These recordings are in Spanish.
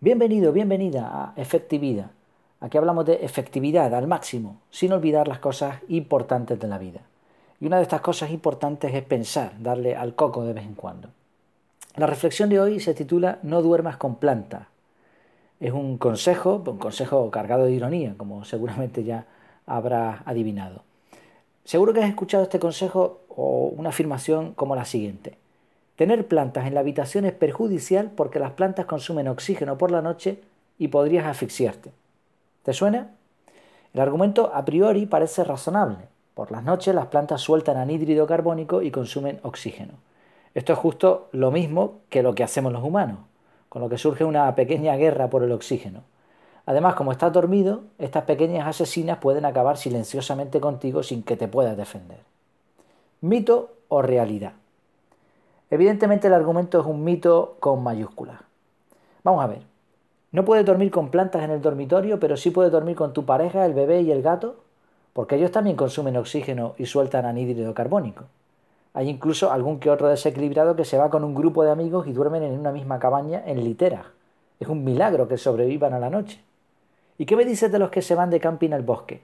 Bienvenido, bienvenida a Efectividad. Aquí hablamos de efectividad al máximo, sin olvidar las cosas importantes de la vida. Y una de estas cosas importantes es pensar, darle al coco de vez en cuando. La reflexión de hoy se titula No duermas con plantas. Es un consejo, un consejo cargado de ironía, como seguramente ya habrás adivinado. Seguro que has escuchado este consejo o una afirmación como la siguiente. Tener plantas en la habitación es perjudicial porque las plantas consumen oxígeno por la noche y podrías asfixiarte. ¿Te suena? El argumento a priori parece razonable. Por las noches las plantas sueltan anhídrido carbónico y consumen oxígeno. Esto es justo lo mismo que lo que hacemos los humanos, con lo que surge una pequeña guerra por el oxígeno. Además, como estás dormido, estas pequeñas asesinas pueden acabar silenciosamente contigo sin que te puedas defender. ¿Mito o realidad? Evidentemente el argumento es un mito con mayúsculas. Vamos a ver. No puedes dormir con plantas en el dormitorio, pero sí puedes dormir con tu pareja, el bebé y el gato, porque ellos también consumen oxígeno y sueltan anhídrido carbónico. Hay incluso algún que otro desequilibrado que se va con un grupo de amigos y duermen en una misma cabaña en literas. Es un milagro que sobrevivan a la noche. ¿Y qué me dices de los que se van de camping al bosque?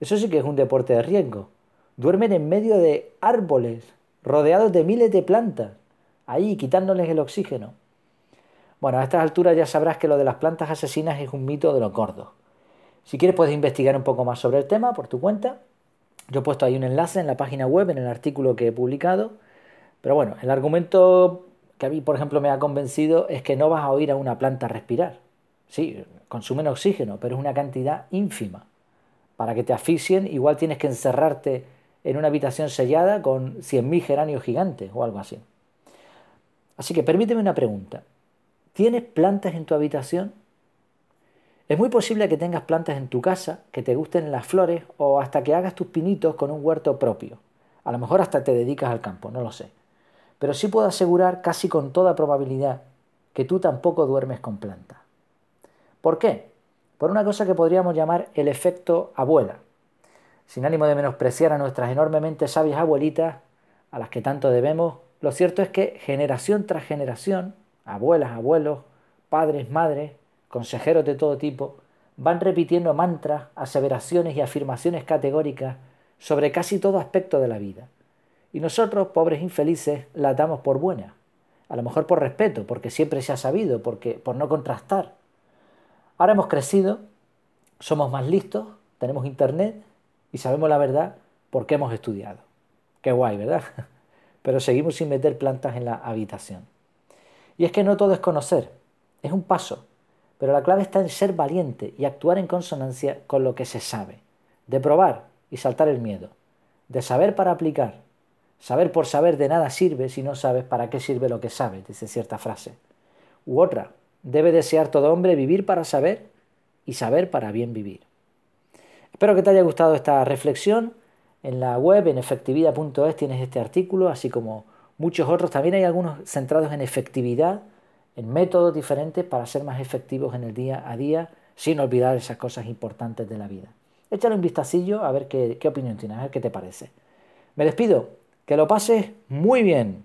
Eso sí que es un deporte de riesgo. Duermen en medio de árboles, rodeados de miles de plantas, ahí quitándoles el oxígeno. Bueno, a estas alturas ya sabrás que lo de las plantas asesinas es un mito de los gordos. Si quieres puedes investigar un poco más sobre el tema por tu cuenta. Yo he puesto ahí un enlace en la página web, en el artículo que he publicado. Pero bueno, el argumento que a mí, por ejemplo, me ha convencido es que no vas a oír a una planta respirar. Sí, consumen oxígeno, pero es una cantidad ínfima. Para que te asfixien, igual tienes que encerrarte en una habitación sellada con 100.000 geranios gigantes o algo así. Así que permíteme una pregunta. ¿Tienes plantas en tu habitación? Es muy posible que tengas plantas en tu casa, que te gusten las flores o hasta que hagas tus pinitos con un huerto propio. A lo mejor hasta te dedicas al campo, no lo sé. Pero sí puedo asegurar casi con toda probabilidad que tú tampoco duermes con plantas. ¿Por qué? Por una cosa que podríamos llamar el efecto abuela sin ánimo de menospreciar a nuestras enormemente sabias abuelitas, a las que tanto debemos, lo cierto es que generación tras generación, abuelas, abuelos, padres, madres, consejeros de todo tipo, van repitiendo mantras, aseveraciones y afirmaciones categóricas sobre casi todo aspecto de la vida. Y nosotros, pobres infelices, las damos por buenas. A lo mejor por respeto, porque siempre se ha sabido, porque por no contrastar. Ahora hemos crecido, somos más listos, tenemos internet y sabemos la verdad porque hemos estudiado. Qué guay, ¿verdad? Pero seguimos sin meter plantas en la habitación. Y es que no todo es conocer, es un paso, pero la clave está en ser valiente y actuar en consonancia con lo que se sabe, de probar y saltar el miedo, de saber para aplicar. Saber por saber de nada sirve si no sabes para qué sirve lo que sabes, dice cierta frase. U otra, debe desear todo hombre vivir para saber y saber para bien vivir. Espero que te haya gustado esta reflexión. En la web, en efectividad.es, tienes este artículo, así como muchos otros. También hay algunos centrados en efectividad, en métodos diferentes para ser más efectivos en el día a día, sin olvidar esas cosas importantes de la vida. Échale un vistacillo a ver qué, qué opinión tienes, a ver qué te parece. Me despido, que lo pases muy bien.